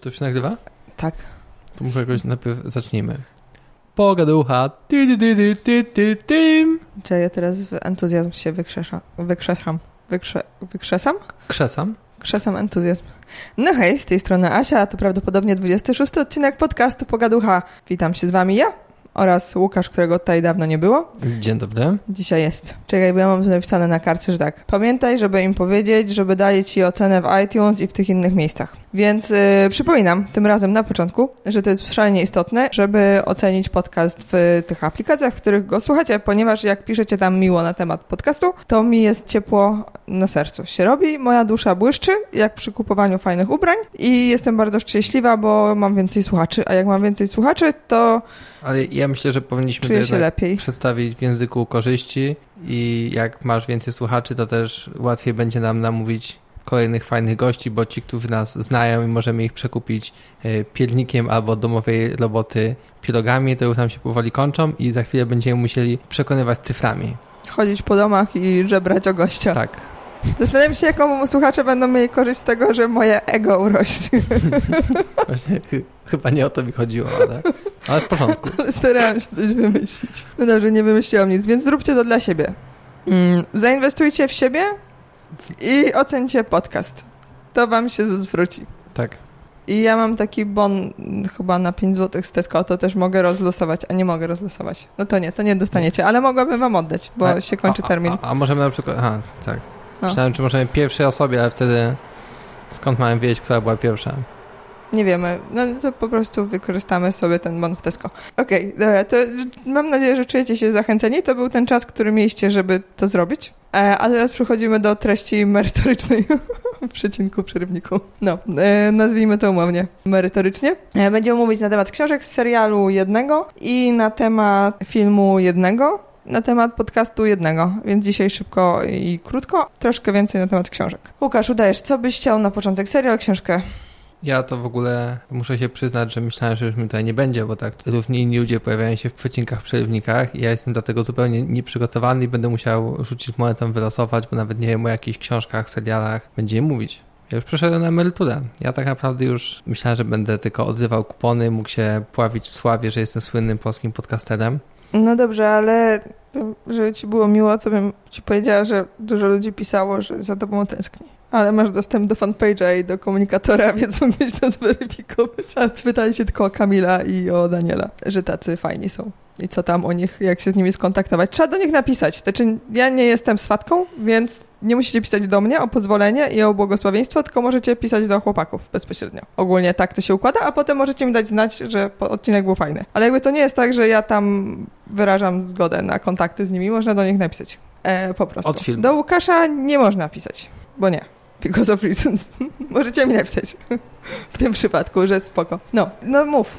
Czy to już się nagrywa? Tak. To może jakoś najpierw zacznijmy. Pogaducha. Ty, ty, ty, ty, ty, ty, ty. Czy ja teraz w entuzjazm się wykrzeszam? Wykrzeszam. Wykrze, wykrzesam? Krzesam. Krzesam entuzjazm. No hej, z tej strony Asia, a to prawdopodobnie 26 odcinek podcastu Pogaducha. Witam się z wami ja oraz Łukasz, którego tutaj dawno nie było. Dzień dobry. Dzisiaj jest. Czekaj, bo ja mam napisane na karcie, że tak. Pamiętaj, żeby im powiedzieć, żeby dali ci ocenę w iTunes i w tych innych miejscach. Więc yy, przypominam tym razem na początku, że to jest szalenie istotne, żeby ocenić podcast w tych aplikacjach, w których go słuchacie, ponieważ jak piszecie tam miło na temat podcastu, to mi jest ciepło na sercu. Się robi, moja dusza błyszczy, jak przy kupowaniu fajnych ubrań i jestem bardzo szczęśliwa, bo mam więcej słuchaczy, a jak mam więcej słuchaczy, to Ale ja myślę, że powinniśmy czuję to lepiej. przedstawić w języku korzyści i jak masz więcej słuchaczy, to też łatwiej będzie nam namówić kolejnych fajnych gości, bo ci, którzy nas znają i możemy ich przekupić e, piernikiem albo domowej roboty pirogami, to już nam się powoli kończą i za chwilę będziemy musieli przekonywać cyframi. Chodzić po domach i żebrać o gościa. Tak. Zastanawiam się, jaką słuchacze będą mieli korzyść z tego, że moje ego urośnie. Właśnie chy- chyba nie o to mi chodziło, ale, ale w porządku. Starałam się coś wymyślić. No dobrze, nie wymyśliłam nic, więc zróbcie to dla siebie. Mm, zainwestujcie w siebie i ocencie podcast. To wam się zwróci. Tak. I ja mam taki bon chyba na 5 zł z Tesco, to też mogę rozlosować, a nie mogę rozlosować. No to nie, to nie dostaniecie, ale mogłabym wam oddać, bo A- się kończy a- termin. A, a możemy na przykład. Aha, tak. No. Myślałem, czy możemy pierwszej osobie, ale wtedy skąd mamy wiedzieć, która była pierwsza? Nie wiemy, no to po prostu wykorzystamy sobie ten bon w Tesco. Okej, dobra, to mam nadzieję, że czujecie się zachęceni. To był ten czas, który mieliście, żeby to zrobić. E, a teraz przechodzimy do treści merytorycznej przecinku, przerywniku. No, e, nazwijmy to umownie merytorycznie. E, będziemy mówić na temat książek z serialu jednego i na temat filmu jednego, na temat podcastu jednego, więc dzisiaj szybko i krótko, troszkę więcej na temat książek. Łukasz, udajesz, co byś chciał na początek? Serial, książkę? Ja to w ogóle muszę się przyznać, że myślałem, że już mi tutaj nie będzie, bo tak równie inni ludzie pojawiają się w przecinkach, przerywnikach i ja jestem do tego zupełnie nieprzygotowany i będę musiał rzucić monetą, wylosować, bo nawet nie wiem o jakichś książkach, serialach będziemy mówić. Ja już przeszedłem na emeryturę. Ja tak naprawdę już myślałem, że będę tylko odrywał kupony, mógł się pławić w sławie, że jestem słynnym polskim podcasterem. No dobrze, ale żeby ci było miło, to bym ci powiedziała, że dużo ludzi pisało, że za tobą tęskni. Ale masz dostęp do fanpage'a i do komunikatora, więc mógłbyś to zweryfikować. A pytali się tylko o Kamila i o Daniela, że tacy fajni są. I co tam o nich, jak się z nimi skontaktować. Trzeba do nich napisać. Znaczy, ja nie jestem swatką, więc nie musicie pisać do mnie o pozwolenie i o błogosławieństwo, tylko możecie pisać do chłopaków bezpośrednio. Ogólnie tak to się układa, a potem możecie mi dać znać, że odcinek był fajny. Ale jakby to nie jest tak, że ja tam wyrażam zgodę na kontakty z nimi, można do nich napisać. E, po prostu. Od filmu. Do Łukasza nie można pisać, bo nie. Because of reasons. Możecie mi napisać w tym przypadku, że spoko. No, no mów.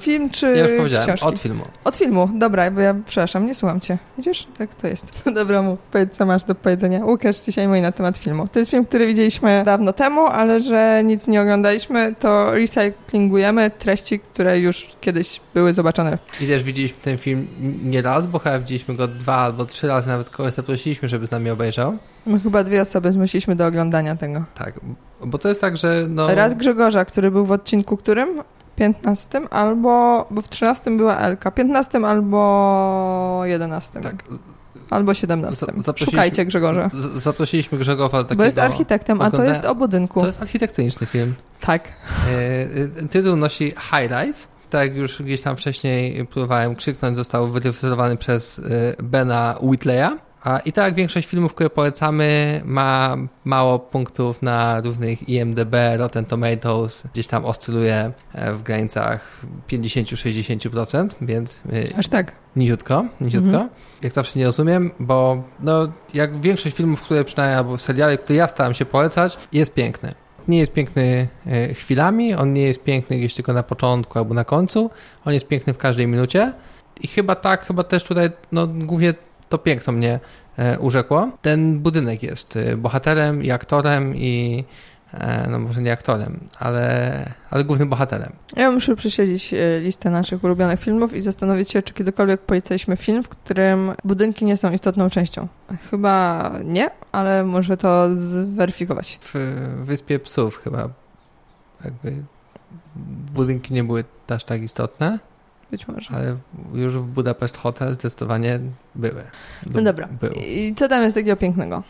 Film czy Ja już powiedziałem, książki? od filmu. Od filmu, dobra, bo ja przepraszam, nie słucham cię. Widzisz? Tak to jest. Dobra, mów, powiedz co masz do powiedzenia. Łukasz dzisiaj mówi na temat filmu. To jest film, który widzieliśmy dawno temu, ale że nic nie oglądaliśmy, to recyklingujemy treści, które już kiedyś były zobaczone. I też widzieliśmy ten film nie raz, bo chyba widzieliśmy go dwa albo trzy razy, nawet kogoś zaprosiliśmy, żeby z nami obejrzał. My chyba dwie osoby zmusiliśmy do oglądania tego. Tak, bo to jest tak, że no... Raz Grzegorza, który był w odcinku którym? 15 albo, bo w 13 była Elka, 15 albo 11. Tak, Albo 17. Za- zaprosiliśmy- Szukajcie Grzegorza. z- zaprosiliśmy Grzegorza takiego... Bo jest architektem, a to jest o budynku. To jest architektoniczny film. Tak. E, e, Tytuł nosi High Rise. Tak jak już gdzieś tam wcześniej próbowałem krzyknąć, został wyreżyserowany przez e, Bena Whitleya. A I tak większość filmów, które polecamy, ma mało punktów na różnych IMDB, Rotten Tomatoes, gdzieś tam oscyluje e, w granicach 50-60%, więc e, Aż tak. Niziutko, niziutko. Mhm. Jak zawsze nie rozumiem, bo no, jak większość filmów, które przynajmniej, albo seriale, które ja staram się polecać, jest piękny. Nie jest piękny e, chwilami, on nie jest piękny gdzieś tylko na początku albo na końcu, on jest piękny w każdej minucie i chyba tak, chyba też tutaj, no głównie to piękno mnie urzekło. Ten budynek jest e, bohaterem i aktorem i e, no może nie aktorem, ale, ale głównym bohaterem. Ja muszę prześledzić e, listę naszych ulubionych filmów i zastanowić się, czy kiedykolwiek polecaliśmy film, w którym budynki nie są istotną częścią. Chyba nie, ale muszę to zweryfikować. W Wyspie Psów chyba jakby budynki nie były aż tak istotne, Być może. ale już w Budapest Hotel zdecydowanie były. No dobra. Był. I co tam jest takiego pięknego?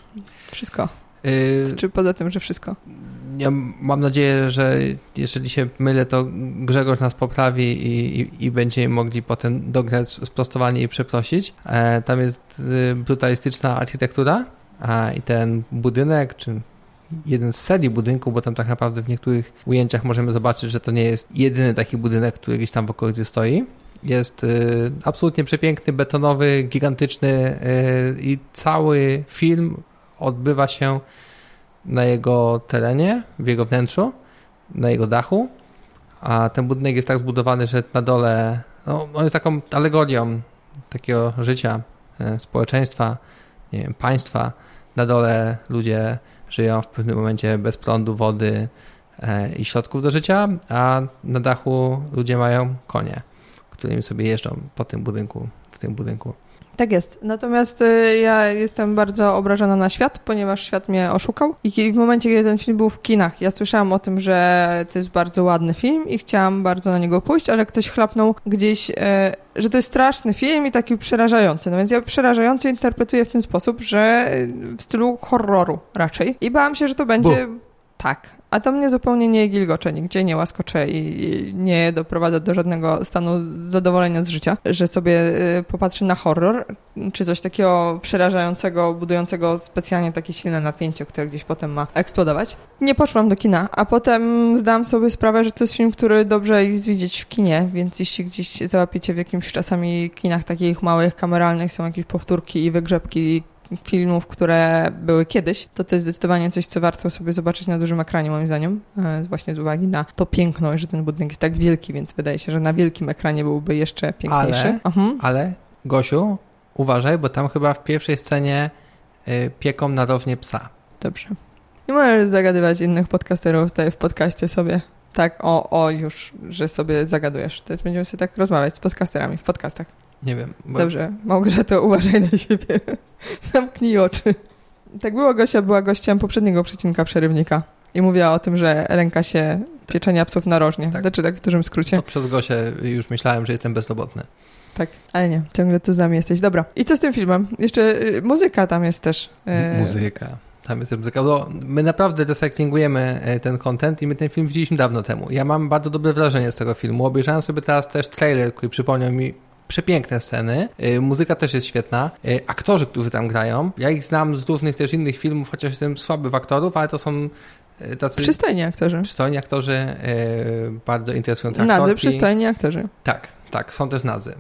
Wszystko. Y, Czy poza tym, że wszystko? Ja mam nadzieję, że jeżeli się mylę, to Grzegorz nas poprawi i, i, i będziemy mogli potem dograć sprostowanie i przeprosić. E, tam jest y, brutalistyczna architektura a, i ten budynek, czy jeden z serii budynków, bo tam tak naprawdę w niektórych ujęciach możemy zobaczyć, że to nie jest jedyny taki budynek, który gdzieś tam w okolicy stoi. Jest y, absolutnie przepiękny, betonowy, gigantyczny y, i cały film odbywa się na jego terenie, w jego wnętrzu, na jego dachu, a ten budynek jest tak zbudowany, że na dole no, on jest taką alegorią takiego życia, e, społeczeństwa, nie wiem, państwa. Na dole ludzie żyją w pewnym momencie bez prądu, wody e, i środków do życia, a na dachu ludzie mają konie, którymi sobie jeżdżą po tym budynku, w tym budynku. Tak jest. Natomiast y, ja jestem bardzo obrażona na świat, ponieważ świat mnie oszukał. I w momencie, kiedy ten film był w kinach, ja słyszałam o tym, że to jest bardzo ładny film i chciałam bardzo na niego pójść, ale ktoś chlapnął gdzieś, y, że to jest straszny film i taki przerażający. No więc ja przerażający interpretuję w ten sposób, że y, w stylu horroru raczej. I bałam się, że to będzie... Tak, a to mnie zupełnie nie gilgocze, nigdzie nie łaskocze i nie doprowadza do żadnego stanu zadowolenia z życia, że sobie y, popatrzy na horror, czy coś takiego przerażającego, budującego specjalnie takie silne napięcie, które gdzieś potem ma eksplodować. Nie poszłam do kina, a potem zdałam sobie sprawę, że to jest film, który dobrze jest widzieć w kinie, więc jeśli gdzieś załapiecie w jakimś czasami kinach takich małych, kameralnych, są jakieś powtórki i wygrzebki filmów, które były kiedyś, to to jest zdecydowanie coś, co warto sobie zobaczyć na dużym ekranie, moim zdaniem. E, właśnie z uwagi na to piękno, że ten budynek jest tak wielki, więc wydaje się, że na wielkim ekranie byłby jeszcze piękniejszy. Ale, mhm. ale Gosiu, uważaj, bo tam chyba w pierwszej scenie y, pieką narożnie psa. Dobrze. Nie możesz zagadywać innych podcasterów tutaj w podcaście sobie. Tak, o, o, już, że sobie zagadujesz. Teraz będziemy sobie tak rozmawiać z podcasterami w podcastach. Nie wiem. Bo... Dobrze, Małgorzato, uważaj na siebie. Zamknij oczy. Tak było, Gosia była gościem poprzedniego przecinka Przerywnika i mówiła o tym, że lęka się pieczenia psów narożnie. Tak. Znaczy tak w dużym skrócie. To przez Gosię już myślałem, że jestem bezrobotny. Tak, ale nie, ciągle tu z nami jesteś. Dobra, i co z tym filmem? Jeszcze y, muzyka tam jest też. Y... Muzyka. Tam jest muzyka. No, my naprawdę recyklingujemy y, ten content i my ten film widzieliśmy dawno temu. Ja mam bardzo dobre wrażenie z tego filmu. Obejrzałem sobie teraz też trailer, który przypomniał mi przepiękne sceny. Y, muzyka też jest świetna. Y, aktorzy, którzy tam grają, ja ich znam z różnych też innych filmów, chociaż jestem słaby w aktorów, ale to są y, tacy... Przystojni aktorzy. Przystojni aktorzy, bardzo interesujący aktorzy. Nadzy, przystojni aktorzy. Tak, tak, są też nadzy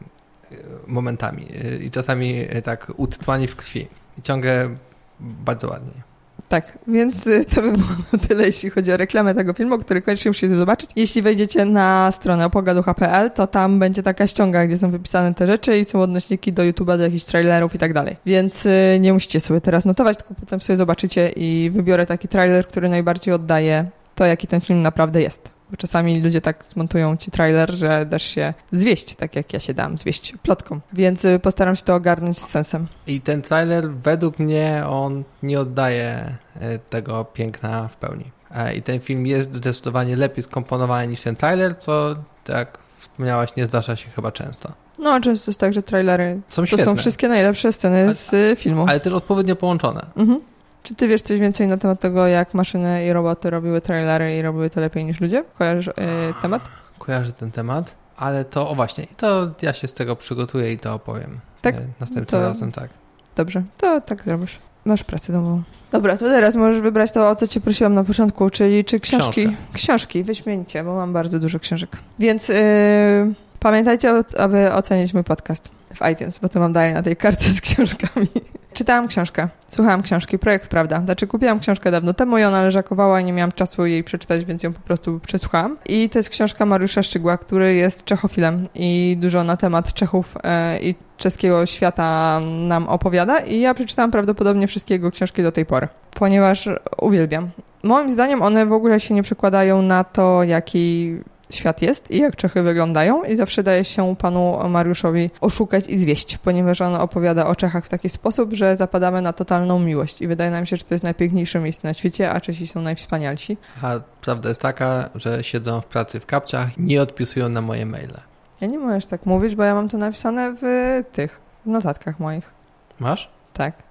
momentami i czasami tak utytułani w krwi. I ciągle bardzo ładnie. Tak, więc y, to by było na tyle, jeśli chodzi o reklamę tego filmu, który koniecznie musicie zobaczyć. Jeśli wejdziecie na stronę opogaducha.pl, to tam będzie taka ściąga, gdzie są wypisane te rzeczy i są odnośniki do YouTube'a, do jakichś trailerów i tak dalej. Więc y, nie musicie sobie teraz notować, tylko potem sobie zobaczycie i wybiorę taki trailer, który najbardziej oddaje to, jaki ten film naprawdę jest. Bo czasami ludzie tak zmontują ci trailer, że dasz się zwieść, tak jak ja się dam, zwieść plotką. Więc y, postaram się to ogarnąć z sensem. I ten trailer według mnie on nie oddaje y, tego piękna w pełni. E, I ten film jest zdecydowanie lepiej skomponowany niż ten trailer, co tak wspomniałaś, nie zdarza się chyba często. No, często jest tak, że trailery są to są wszystkie najlepsze sceny z y, filmu. Ale też odpowiednio połączone. Mhm. Czy ty wiesz coś więcej na temat tego, jak maszyny i roboty robiły trailery i robiły to lepiej niż ludzie? Kojarzysz yy, temat? Kojarzę ten temat, ale to, o właśnie, i to ja się z tego przygotuję i to opowiem. Tak? Yy, następnym to... razem, tak. Dobrze, to tak zrobisz. Masz pracę domową. Dobra, to teraz możesz wybrać to, o co cię prosiłam na początku, czyli czy książki. Książkę. Książki, wyśmienicie, bo mam bardzo dużo książek. Więc yy, pamiętajcie, aby ocenić mój podcast w iTunes, bo to mam dalej na tej kartce z książkami. Czytałam książkę, słuchałam książki, projekt Prawda. Znaczy kupiłam książkę dawno temu i ona leżakowała i nie miałam czasu jej przeczytać, więc ją po prostu przesłuchałam. I to jest książka Mariusza Szczygła, który jest czechofilem i dużo na temat Czechów e, i czeskiego świata nam opowiada i ja przeczytałam prawdopodobnie wszystkie jego książki do tej pory, ponieważ uwielbiam. Moim zdaniem one w ogóle się nie przekładają na to, jaki świat jest i jak Czechy wyglądają i zawsze daje się panu Mariuszowi oszukać i zwieść, ponieważ on opowiada o Czechach w taki sposób, że zapadamy na totalną miłość i wydaje nam się, że to jest najpiękniejsze miejsce na świecie, a Czesi są najwspanialsi. A prawda jest taka, że siedzą w pracy w kapciach, nie odpisują na moje maile. Ja nie możesz tak mówić, bo ja mam to napisane w tych w notatkach moich. Masz? Tak.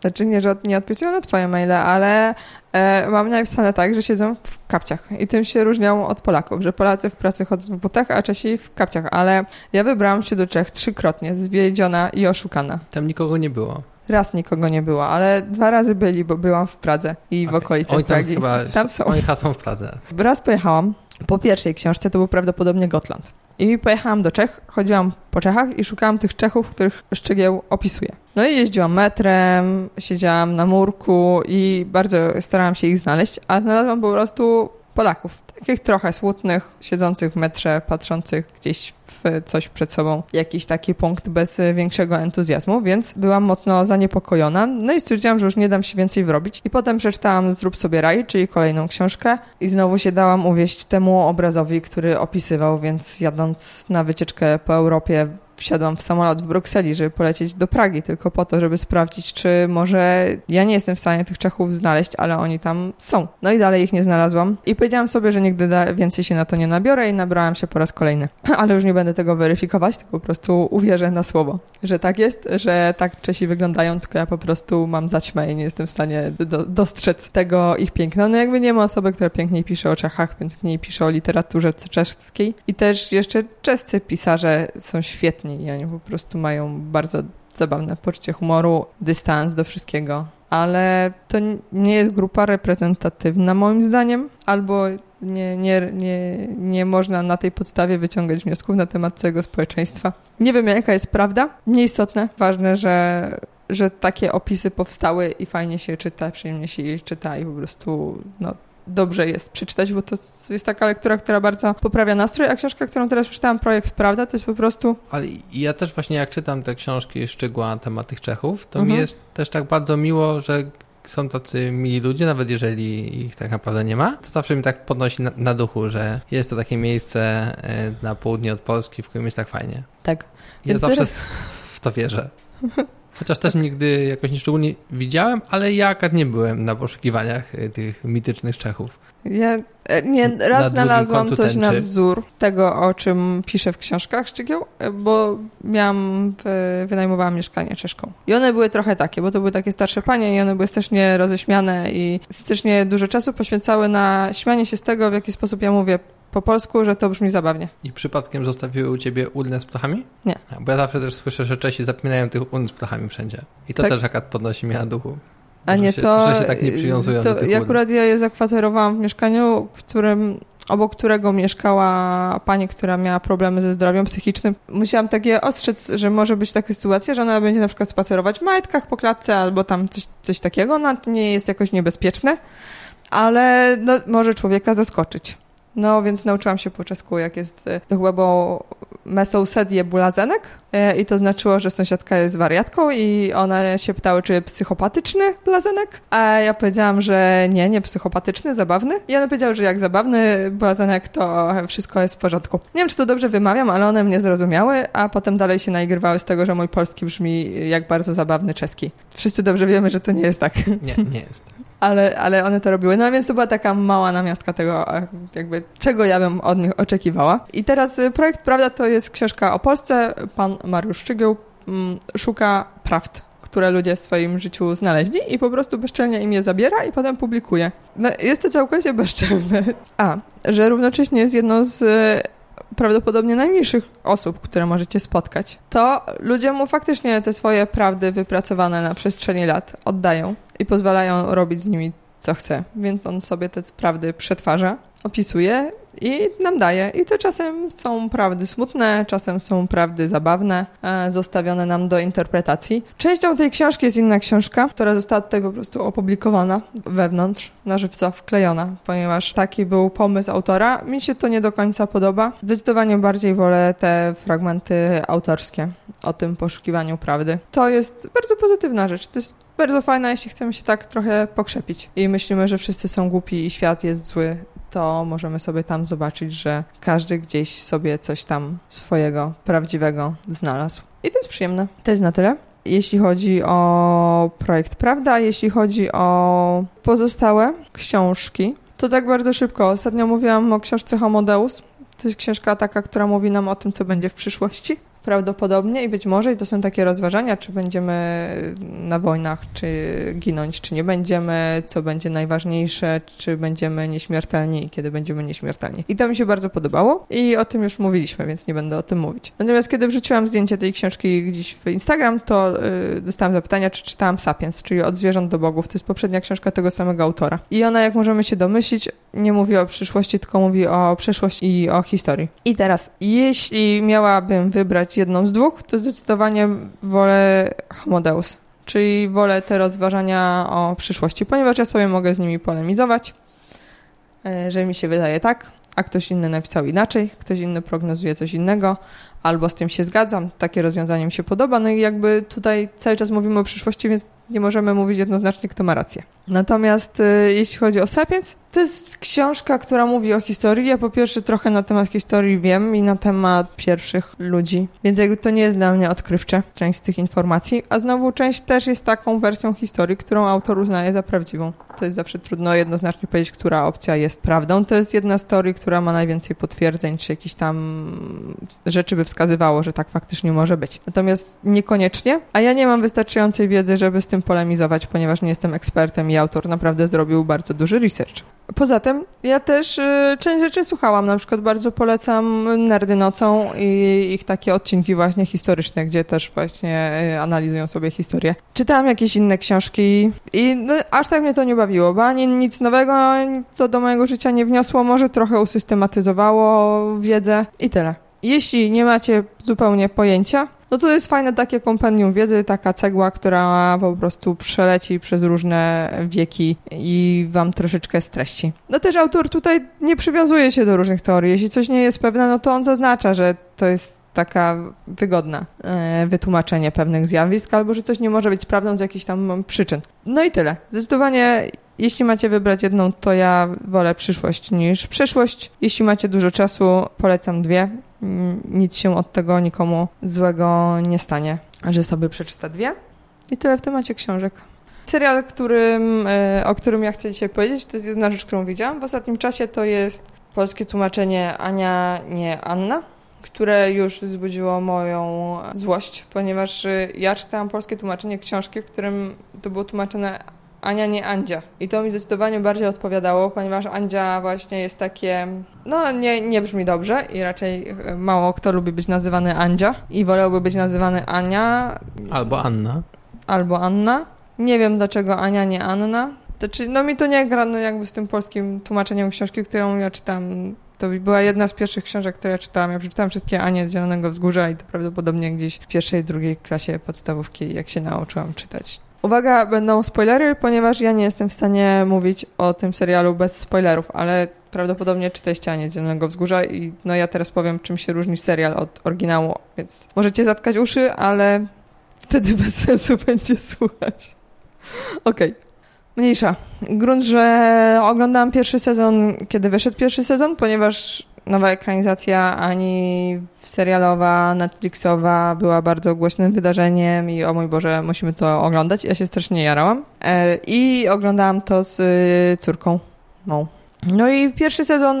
Znaczy nie, że nie odpisują na twoje maile, ale e, mam napisane tak, że siedzą w kapciach i tym się różnią od Polaków, że Polacy w pracy chodzą w butach, a Czesi w kapciach, ale ja wybrałam się do Czech trzykrotnie, zwiedziona i oszukana. Tam nikogo nie było. Raz nikogo nie było, ale dwa razy byli, bo byłam w Pradze i w Okej. okolicach Oni tam Pragi. chyba Tam są. Oni są w Pradze. Raz pojechałam, po pierwszej książce to był prawdopodobnie Gotland. I pojechałam do Czech, chodziłam po Czechach i szukałam tych Czechów, których Szczegieł opisuje. No i jeździłam metrem, siedziałam na murku i bardzo starałam się ich znaleźć, a znalazłam po prostu Polaków. Takich trochę smutnych, siedzących w metrze, patrzących gdzieś w coś przed sobą, jakiś taki punkt bez większego entuzjazmu, więc byłam mocno zaniepokojona. No i stwierdziłam, że już nie dam się więcej wrobić. I potem przeczytałam Zrób sobie raj, czyli kolejną książkę i znowu się dałam uwieść temu obrazowi, który opisywał, więc jadąc na wycieczkę po Europie wsiadłam w samolot w Brukseli, żeby polecieć do Pragi, tylko po to, żeby sprawdzić, czy może ja nie jestem w stanie tych Czechów znaleźć, ale oni tam są. No i dalej ich nie znalazłam. I powiedziałam sobie, że nigdy więcej się na to nie nabiorę i nabrałam się po raz kolejny. Ale już nie będę tego weryfikować, tylko po prostu uwierzę na słowo, że tak jest, że tak Czesi wyglądają, tylko ja po prostu mam zaćmę i nie jestem w stanie do, dostrzec tego ich piękna. No jakby nie ma osoby, która piękniej pisze o Czechach, piękniej pisze o literaturze czeskiej. I też jeszcze czescy pisarze są świetni i oni po prostu mają bardzo zabawne poczucie humoru, dystans do wszystkiego. Ale to nie jest grupa reprezentatywna moim zdaniem, albo nie, nie, nie, nie można na tej podstawie wyciągać wniosków na temat całego społeczeństwa. Nie wiem, jaka jest prawda. Nieistotne. Ważne, że, że takie opisy powstały i fajnie się czyta, przyjemnie się je czyta i po prostu no, dobrze jest przeczytać, bo to jest taka lektura, która bardzo poprawia nastrój, a książka, którą teraz przeczytałam, Projekt Prawda, to jest po prostu Ale ja też właśnie jak czytam te książki szczegóła na temat tych Czechów, to Mhm. mi jest też tak bardzo miło, że są tacy mili ludzie, nawet jeżeli ich tak naprawdę nie ma, to zawsze mi tak podnosi na, na duchu, że jest to takie miejsce e, na południe od Polski, w którym jest tak fajnie. tak. Ja Więc zawsze teraz- w to wierzę. Chociaż też nigdy jakoś nieszczególnie widziałem, ale ja akurat nie byłem na poszukiwaniach e, tych mitycznych Czechów. Ja e, nie, Na raz drugim znalazłam coś na tęczy. wzór tego, o czym piszę w książkach Szczygieł, e, bo miałam, wynajmowałam mieszkanie Czeszką. I one były trochę takie, bo to były takie starsze panie i one były strasznie roześmiane i strasznie dużo czasu poświęcały na śmianie się z tego, w jaki sposób ja mówię po polsku, że to brzmi zabawnie. I przypadkiem zostawiły u ciebie urnę z ptachami? Nie. Bo ja zawsze też słyszę, że Czesi zapominają tych urn z ptachami wszędzie. I to Tak. też akurat podnosi mnie na duchu. A nie się, to. Że się tak nie przywiązują to do tych ja akurat ja je zakwaterowałam w mieszkaniu, w którym obok którego mieszkała pani, która miała problemy ze zdrowiem psychicznym. Musiałam takie ostrzec, że może być taka sytuacja, że ona będzie na przykład spacerować w majtkach po klatce albo tam coś, coś takiego. No to nie jest jakoś niebezpieczne, ale no, może człowieka zaskoczyć. No, więc nauczyłam się po czesku, jak jest, e, to chyba było mesousedie bulazenek e, i to znaczyło, że sąsiadka jest wariatką i one się pytały, czy psychopatyczny blazenek, a ja powiedziałam, że nie, nie psychopatyczny, zabawny i one powiedziały, że jak zabawny blazenek, to wszystko jest w porządku. Nie wiem, czy to dobrze wymawiam, ale one mnie zrozumiały, a potem dalej się naigrywały z tego, że mój polski brzmi jak bardzo zabawny czeski. Wszyscy dobrze wiemy, że to nie jest tak Nie, nie jest. Ale, ale one to robiły. No więc to była taka mała namiastka tego, jakby czego ja bym od nich oczekiwała. I teraz y, projekt Prawda to jest książka o Polsce. Pan Mariusz Szczygieł mm, szuka prawd które ludzie w swoim życiu znaleźli i po prostu bezczelnie im je zabiera i potem publikuje. No, jest to całkowicie bezczelne. A, że równocześnie jest jedną z prawdopodobnie najmniejszych osób, które możecie spotkać, to ludzie mu faktycznie te swoje prawdy wypracowane na przestrzeni lat oddają i pozwalają robić z nimi co chce. Więc on sobie te prawdy przetwarza, opisuje i nam daje. I to czasem są prawdy smutne, czasem są prawdy zabawne, e, zostawione nam do interpretacji. Częścią tej książki jest inna książka, która została tutaj po prostu opublikowana wewnątrz, na żywca wklejona, ponieważ taki był pomysł autora. Mi się to nie do końca podoba. Zdecydowanie bardziej wolę te fragmenty autorskie o tym poszukiwaniu prawdy. To jest bardzo pozytywna rzecz. To jest bardzo fajne, jeśli chcemy się tak trochę pokrzepić i myślimy, że wszyscy są głupi i świat jest zły, to możemy sobie tam zobaczyć, że każdy gdzieś sobie coś tam swojego, prawdziwego znalazł. I to jest przyjemne. To jest na tyle. Jeśli chodzi o projekt Prawda, jeśli chodzi o pozostałe książki, to tak bardzo szybko. Ostatnio mówiłam o książce Homo Deus. To jest książka taka, która mówi nam o tym, co będzie w przyszłości. Prawdopodobnie i być może, i to są takie rozważania, czy będziemy na wojnach, czy ginąć, czy nie będziemy, co będzie najważniejsze, czy będziemy nieśmiertelni i kiedy będziemy nieśmiertelni. I to mi się bardzo podobało i o tym już mówiliśmy, więc nie będę o tym mówić. Natomiast kiedy wrzuciłam zdjęcie tej książki gdzieś w Instagram, to yy, dostałam zapytania, czy czytałam Sapiens, czyli Od zwierząt do bogów. To jest poprzednia książka tego samego autora. I ona, jak możemy się domyślić, nie mówi o przyszłości, tylko mówi o przeszłości i o historii. I teraz, jeśli miałabym wybrać jedną z dwóch, to zdecydowanie wolę Homodeus, czyli wolę te rozważania o przyszłości, ponieważ ja sobie mogę z nimi polemizować, e, że mi się wydaje tak, a ktoś inny napisał inaczej, ktoś inny prognozuje coś innego, albo z tym się zgadzam, takie rozwiązanie mi się podoba, no i jakby tutaj cały czas mówimy o przyszłości, więc nie możemy mówić jednoznacznie, kto ma rację. Natomiast y, jeśli chodzi o Sapiens, to jest książka, która mówi o historii. Ja po pierwsze trochę na temat historii wiem i na temat pierwszych ludzi, więc jakby to nie jest dla mnie odkrywcze, część z tych informacji, a znowu część też jest taką wersją historii, którą autor uznaje za prawdziwą. To jest zawsze trudno jednoznacznie powiedzieć, która opcja jest prawdą. To jest jedna story, która ma najwięcej potwierdzeń, czy jakichś tam rzeczy by wskazywało, że tak faktycznie może być. Natomiast niekoniecznie, a ja nie mam wystarczającej wiedzy, żeby z tym polemizować, ponieważ nie jestem ekspertem i autor naprawdę zrobił bardzo duży research. Poza tym ja też y, część rzeczy słuchałam, na przykład bardzo polecam Nerdy Nocą i ich takie odcinki właśnie historyczne, gdzie też właśnie y, analizują sobie historię. Czytałam jakieś inne książki i no, aż tak mnie to nie bawiło, bo ani nic nowego, co do mojego życia nie wniosło, może trochę usystematyzowało wiedzę i tyle. Jeśli nie macie zupełnie pojęcia, no to jest fajne takie kompendium wiedzy, taka cegła, która po prostu przeleci przez różne wieki i wam troszeczkę streści. No też autor tutaj nie przywiązuje się do różnych teorii. Jeśli coś nie jest pewne, no to on zaznacza, że to jest taka wygodna e, wytłumaczenie pewnych zjawisk, albo że coś nie może być prawdą z jakichś tam przyczyn. No i tyle. Zdecydowanie jeśli macie wybrać jedną, to ja wolę przyszłość niż przeszłość. Jeśli macie dużo czasu, polecam dwie. Mm, nic się od tego nikomu złego nie stanie, że sobie przeczyta dwie. I tyle w temacie książek. Serial, którym, e, o którym ja chcę dzisiaj powiedzieć, to jest jedna rzecz, którą widziałam w ostatnim czasie, to jest polskie tłumaczenie Ania, nie Anna, które już wzbudziło moją złość, ponieważ e, ja czytałam polskie tłumaczenie książki, w którym to było tłumaczone Ania, nie Andzia. I to mi zdecydowanie bardziej odpowiadało, ponieważ Andzia właśnie jest takie, no nie, nie brzmi dobrze i raczej e, mało kto lubi być nazywany Andzia i wolałby być nazywany Ania. Albo Anna. Albo Anna. Nie wiem dlaczego Ania, nie Anna. Znaczy, no mi to nie gra no jakby z tym polskim tłumaczeniem książki, którą ja czytam. To była jedna z pierwszych książek, które ja czytałam. Ja przeczytałam wszystkie Anie z Zielonego Wzgórza i to prawdopodobnie gdzieś w pierwszej, drugiej klasie podstawówki, jak się nauczyłam czytać Uwaga, będą spoilery, ponieważ ja nie jestem w stanie mówić o tym serialu bez spoilerów, ale prawdopodobnie czytaliście Anię Zielonego Wzgórza i no ja teraz powiem, czym się różni serial od oryginału, więc możecie zatkać uszy, ale wtedy bez sensu będzie słuchać. Okej. Okay. Mniejsza. Grunt, że oglądałam pierwszy sezon, kiedy wyszedł pierwszy sezon, ponieważ nowa ekranizacja ani serialowa, Netflixowa była bardzo głośnym wydarzeniem i o mój Boże, musimy to oglądać. Ja się strasznie jarałam. E, I oglądałam to z y, córką. No. no i pierwszy sezon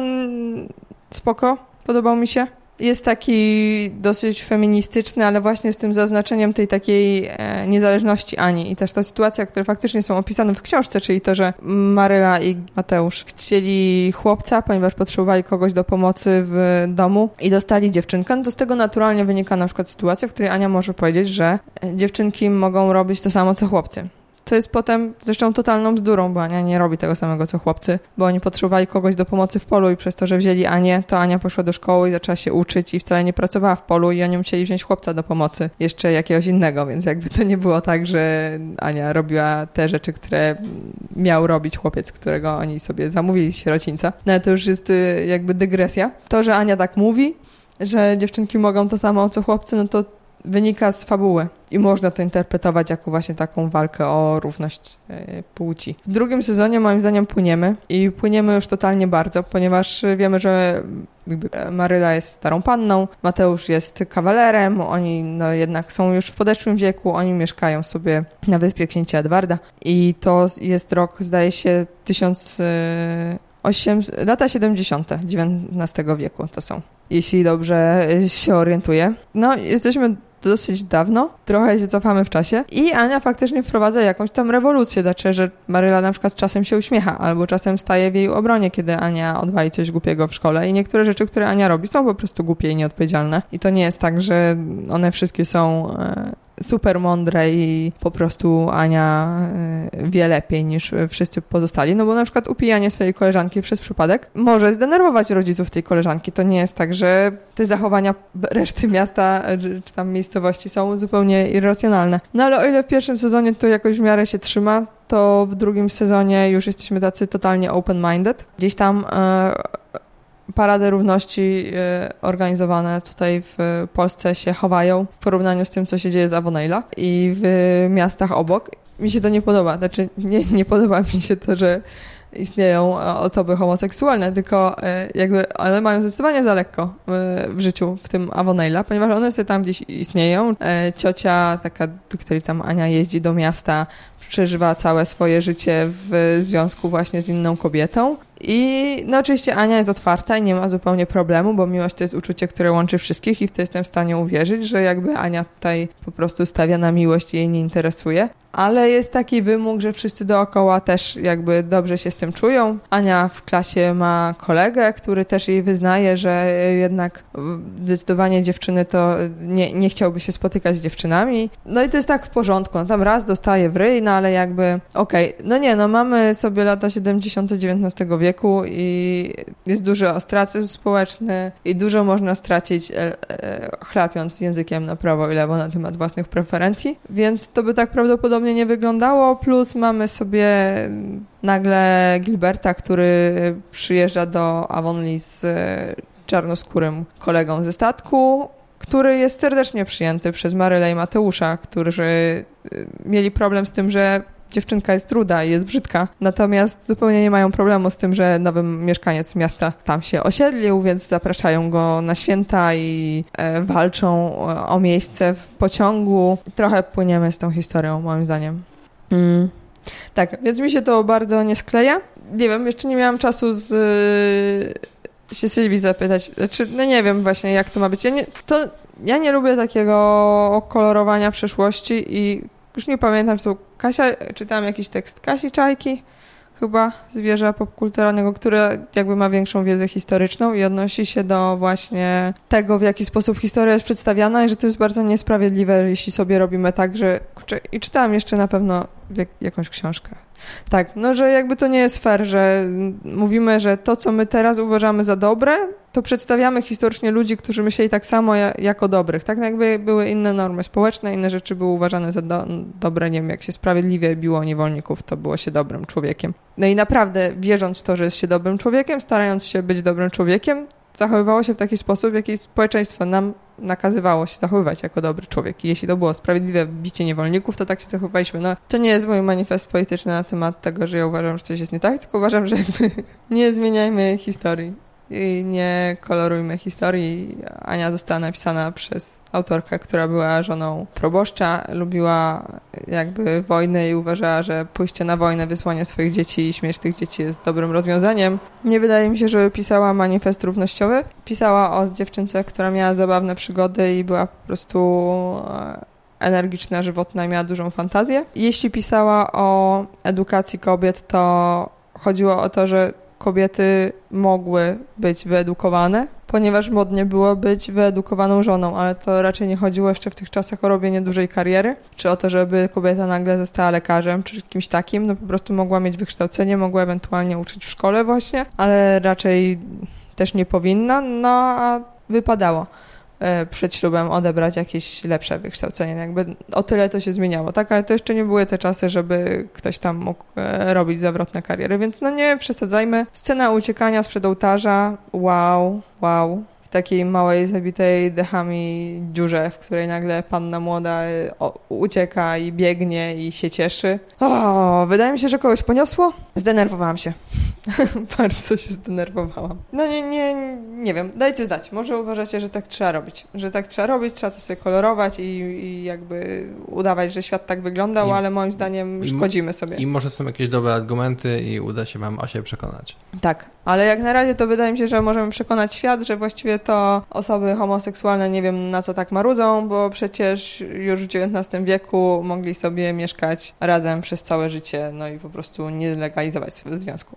spoko, podobał mi się jest taki dosyć feministyczny, ale właśnie z tym zaznaczeniem tej takiej e, niezależności Ani. I też ta sytuacja, które faktycznie są opisane w książce, czyli to, że Maryla i Mateusz chcieli chłopca, ponieważ potrzebowali kogoś do pomocy w domu i dostali dziewczynkę, no to z tego naturalnie wynika na przykład sytuacja, w której Ania może powiedzieć, że dziewczynki mogą robić to samo co chłopcy co jest potem zresztą totalną bzdurą, bo Ania nie robi tego samego co chłopcy, bo oni potrzebowali kogoś do pomocy w polu i przez to, że wzięli Anię, to Ania poszła do szkoły i zaczęła się uczyć i wcale nie pracowała w polu i oni musieli wziąć chłopca do pomocy, jeszcze jakiegoś innego, więc jakby to nie było tak, że Ania robiła te rzeczy, które miał robić chłopiec, którego oni sobie zamówili z sierocińca. No ale to już jest y, jakby dygresja. To, że Ania tak mówi, że dziewczynki mogą to samo co chłopcy, no to wynika z fabuły i można to interpretować jako właśnie taką walkę o równość e, płci. W drugim sezonie moim zdaniem płyniemy i płyniemy już totalnie bardzo, ponieważ wiemy, że Maryla jest starą panną, Mateusz jest kawalerem, oni no jednak są już w podeszłym wieku, oni mieszkają sobie na wyspie księcia Edwarda i to jest rok, zdaje się, 1800, lata 70. XIX wieku to są jeśli dobrze się orientuję. No, jesteśmy dosyć dawno, trochę się cofamy w czasie. I Ania faktycznie wprowadza jakąś tam rewolucję, znaczy, że Maryla na przykład czasem się uśmiecha, albo czasem staje w jej obronie, kiedy Ania odwali coś głupiego w szkole. I niektóre rzeczy, które Ania robi są po prostu głupie i nieodpowiedzialne. I to nie jest tak, że one wszystkie są e, super mądre i po prostu Ania y, wie lepiej niż wszyscy pozostali, no bo na przykład upijanie swojej koleżanki przez przypadek może zdenerwować rodziców tej koleżanki. To nie jest tak, że te zachowania reszty miasta czy tam miejscowości są zupełnie irracjonalne. No ale o ile w pierwszym sezonie to jakoś w miarę się trzyma, to w drugim sezonie już jesteśmy tacy totalnie open-minded. Gdzieś tam e, Parady Równości e, organizowane tutaj w Polsce się chowają w porównaniu z tym, co się dzieje z Avonella i w miastach obok. Mi się to nie podoba. Znaczy, nie, nie podoba mi się to, że istnieją osoby homoseksualne, tylko e, jakby one mają zdecydowanie za lekko e, w życiu, w tym Avonella, ponieważ one sobie tam gdzieś istnieją. Ciocia, taka, do której tam Ania jeździ do miasta, przeżywa całe swoje życie w związku właśnie z inną kobietą. I no oczywiście Ania jest otwarta i nie ma zupełnie problemu, bo miłość to jest uczucie, które łączy wszystkich i w to jestem w stanie uwierzyć, że jakby Ania tutaj po prostu stawia na miłość i jej nie interesuje. Ale jest taki wymóg, że wszyscy dookoła też jakby dobrze się z tym czują. Ania w klasie ma kolegę, który też jej wyznaje, że jednak zdecydowanie dziewczyny to nie, nie chciałby się spotykać z dziewczynami. No i to jest tak w porządku. No tam raz dostaje w ryj, no ale jakby okej, okay. no nie, no mamy sobie lata 70. XIX wieku, wieku i jest duży ostracyzm społeczny i dużo można stracić e, e, chlapiąc językiem na prawo i lewo na temat własnych preferencji, więc to by tak prawdopodobnie nie wyglądało, plus mamy sobie nagle Gilberta, który przyjeżdża do Avonlea z czarnoskórym kolegą ze statku, który jest serdecznie przyjęty przez Marylę i Mateusza, którzy mieli problem z tym, że dziewczynka jest truda i jest brzydka. Natomiast zupełnie nie mają problemu z tym, że nowy mieszkaniec miasta tam się osiedlił, więc zapraszają go na święta i e, walczą e, o miejsce w pociągu. Trochę płyniemy z tą historią, moim zdaniem. Mm. Tak, więc mi się to bardzo nie skleja. Nie wiem, jeszcze nie miałam czasu z e, się Sylwii zapytać, czy no nie wiem właśnie jak to ma być. Ja nie, to, ja nie lubię takiego kolorowania przeszłości i już nie pamiętam, czy to Kasia, czytałam jakiś tekst Kasi Czajki, chyba zwierza popkulturalnego, które jakby ma większą wiedzę historyczną i odnosi się do właśnie tego, w jaki sposób historia jest przedstawiana i że to jest bardzo niesprawiedliwe, jeśli sobie robimy tak, że... I czytałam jeszcze na pewno jakąś książkę. Tak, no że jakby to nie jest fair, że mówimy, że to, co my teraz uważamy za dobre, to przedstawiamy historycznie ludzi, którzy myśleli tak samo jako dobrych. Tak jakby były inne normy społeczne, inne rzeczy były uważane za do, dobre, nie wiem, jak się sprawiedliwie biło niewolników, to było się dobrym człowiekiem. No i naprawdę, wierząc w to, że jest się dobrym człowiekiem, starając się być dobrym człowiekiem, zachowywało się w taki sposób, w jaki społeczeństwo nam nakazywało się zachowywać jako dobry człowiek. I jeśli to było sprawiedliwe bicie niewolników, to tak się zachowywaliśmy. No, to nie jest mój manifest polityczny na temat tego, że ja uważam, że coś jest nie tak, tylko uważam, że jakby nie zmieniajmy historii i nie kolorujmy historii. Ania została napisana przez autorkę, która była żoną proboszcza, lubiła jakby wojnę i uważała, że pójście na wojnę, wysłanie swoich dzieci i śmierć tych dzieci jest dobrym rozwiązaniem. Nie wydaje mi się, żeby pisała manifest równościowy. Pisała o dziewczynce, która miała zabawne przygody i była po prostu e, energiczna, żywotna miała dużą fantazję. Jeśli pisała o edukacji kobiet, to chodziło o to, że kobiety mogły być wyedukowane, ponieważ modnie było być wyedukowaną żoną, ale to raczej nie chodziło jeszcze w tych czasach o robienie dużej kariery, czy o to, żeby kobieta nagle została lekarzem, czy kimś takim, no po prostu mogła mieć wykształcenie, mogła ewentualnie uczyć w szkole właśnie, ale raczej też nie powinna, no a wypadało. E, przed ślubem odebrać jakieś lepsze wykształcenie. Jakby o tyle to się zmieniało, tak? Ale to jeszcze nie były te czasy, żeby ktoś tam mógł e, robić zawrotne kariery, więc no nie przesadzajmy. Scena uciekania sprzed ołtarza, wow, wow. takiej małej, zabitej dechami dziurze, w której nagle panna młoda o, ucieka i biegnie i się cieszy. O, wydaje mi się, że kogoś poniosło. Zdenerwowałam się. Bardzo się zdenerwowałam. No nie, nie, nie wiem, dajcie znać. Może uważacie, że tak trzeba robić. Że tak trzeba robić, trzeba to sobie kolorować i, i jakby udawać, że świat tak wyglądał, I- ale moim zdaniem szkodzimy sobie. I może są jakieś dobre argumenty i uda się wam o siebie przekonać. Tak, ale jak na razie to wydaje mi się, że możemy przekonać świat, że właściwie to osoby homoseksualne nie wiem na co tak marudzą, bo przecież już w XIX wieku mogli sobie mieszkać razem przez całe życie, no i po prostu nie legalizować swojego związku.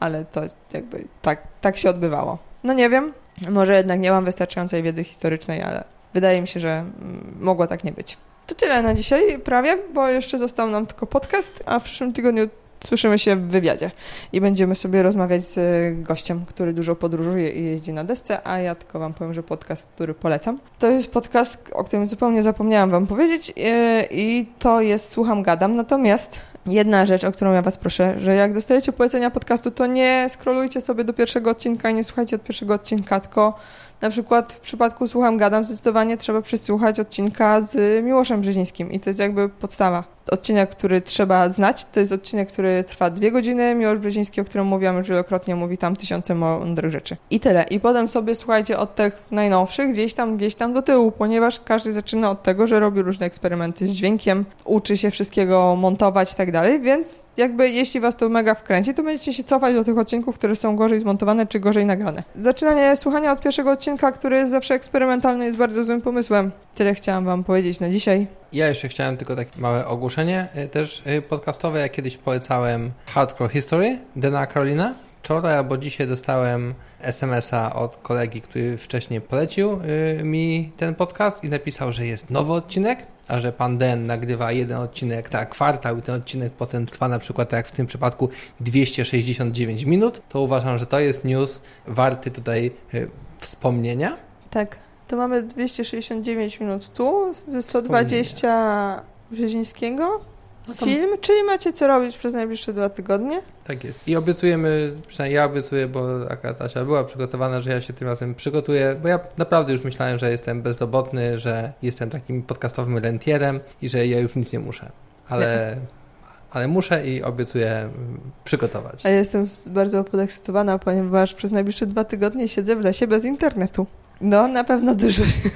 Ale to jakby tak, tak się odbywało. No nie wiem, może jednak nie mam wystarczającej wiedzy historycznej, ale wydaje mi się, że mm, mogło tak nie być. To tyle na dzisiaj prawie, bo jeszcze został nam tylko podcast, a w przyszłym tygodniu słyszymy się w wywiadzie i będziemy sobie rozmawiać z y, gościem, który dużo podróżuje i jeździ na desce, a ja tylko wam powiem, że podcast, który polecam. To jest podcast, o którym zupełnie zapomniałam wam powiedzieć yy, i to jest Słucham Gadam, natomiast jedna rzecz, o którą ja was proszę, że jak dostajecie polecenia podcastu, to nie scrollujcie sobie do pierwszego odcinka i nie słuchajcie od pierwszego odcinka, tylko na przykład w przypadku Słucham Gadam zdecydowanie trzeba przysłuchać odcinka z Miłoszem Brzezińskim i to jest jakby podstawa. Odcinek, który trzeba znać, to jest odcinek, który trwa dwie godziny. Miłosz Brzeziński, o którym mówiłam już wielokrotnie, mówi tam tysiące mądrych rzeczy. I tyle. I potem sobie słuchajcie od tych najnowszych, gdzieś tam, gdzieś tam do tyłu, ponieważ każdy zaczyna od tego, że robi różne eksperymenty z dźwiękiem, uczy się wszystkiego montować i tak dalej, więc jakby jeśli was to mega wkręci, to będziecie się cofać do tych odcinków, które są gorzej zmontowane czy gorzej nagrane. Zaczynanie słuchania od pierwszego odcinka, który jest zawsze eksperymentalny, jest bardzo złym pomysłem. Tyle chciałam wam powiedzieć na dzisiaj. Ja jeszcze chciałem tylko takie małe ogłoszenie y, też y, podcastowe. Ja kiedyś polecałem Hardcore History Dana Carolina. Wczoraj albo dzisiaj dostałem SMS-a od kolegi, który wcześniej polecił y, mi ten podcast i napisał, że jest nowy odcinek, a że pan Den nagrywa jeden odcinek na kwartał i ten odcinek potem trwa na przykład, tak jak w tym przypadku, 269 minut, to uważam, że to jest news warty tutaj wspomnienia. Tak, to mamy 269 minut tu, ze 120 Brzezińskiego. No Film, czyli macie co robić przez najbliższe dwa tygodnie? Tak jest. I obiecujemy, przynajmniej ja obiecuję, bo akurat Asia była przygotowana, że ja się tym razem przygotuję, bo ja naprawdę już myślałem, że jestem bezrobotny, że jestem takim podcastowym rentierem i że ja już nic nie muszę. Ale, ale muszę i obiecuję mm, przygotować. A ja jestem bardzo podekscytowana, ponieważ przez najbliższe dwa tygodnie siedzę w lesie bez internetu. No, na pewno dużo się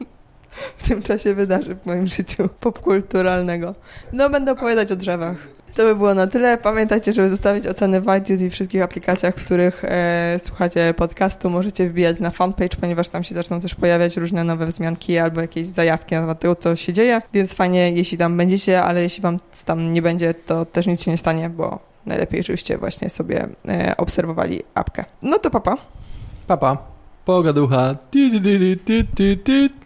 w tym czasie wydarzy w moim życiu popkulturalnego. No, będę opowiadać o drzewach. To by było na tyle. Pamiętajcie, żeby zostawić oceny w iTunes i wszystkich aplikacjach, w których e, słuchacie podcastu. Możecie wbijać na fanpage, ponieważ tam się zaczną też pojawiać różne nowe wzmianki albo jakieś zajawki na temat tego, co się dzieje. Więc fajnie, jeśli tam będziecie, ale jeśli wam tam nie będzie, to też nic się nie stanie, bo najlepiej żebyście właśnie sobie e, obserwowali apkę. No to papa. Papa. Pogaducha. Ty, ty, ty, ty, ty, ty.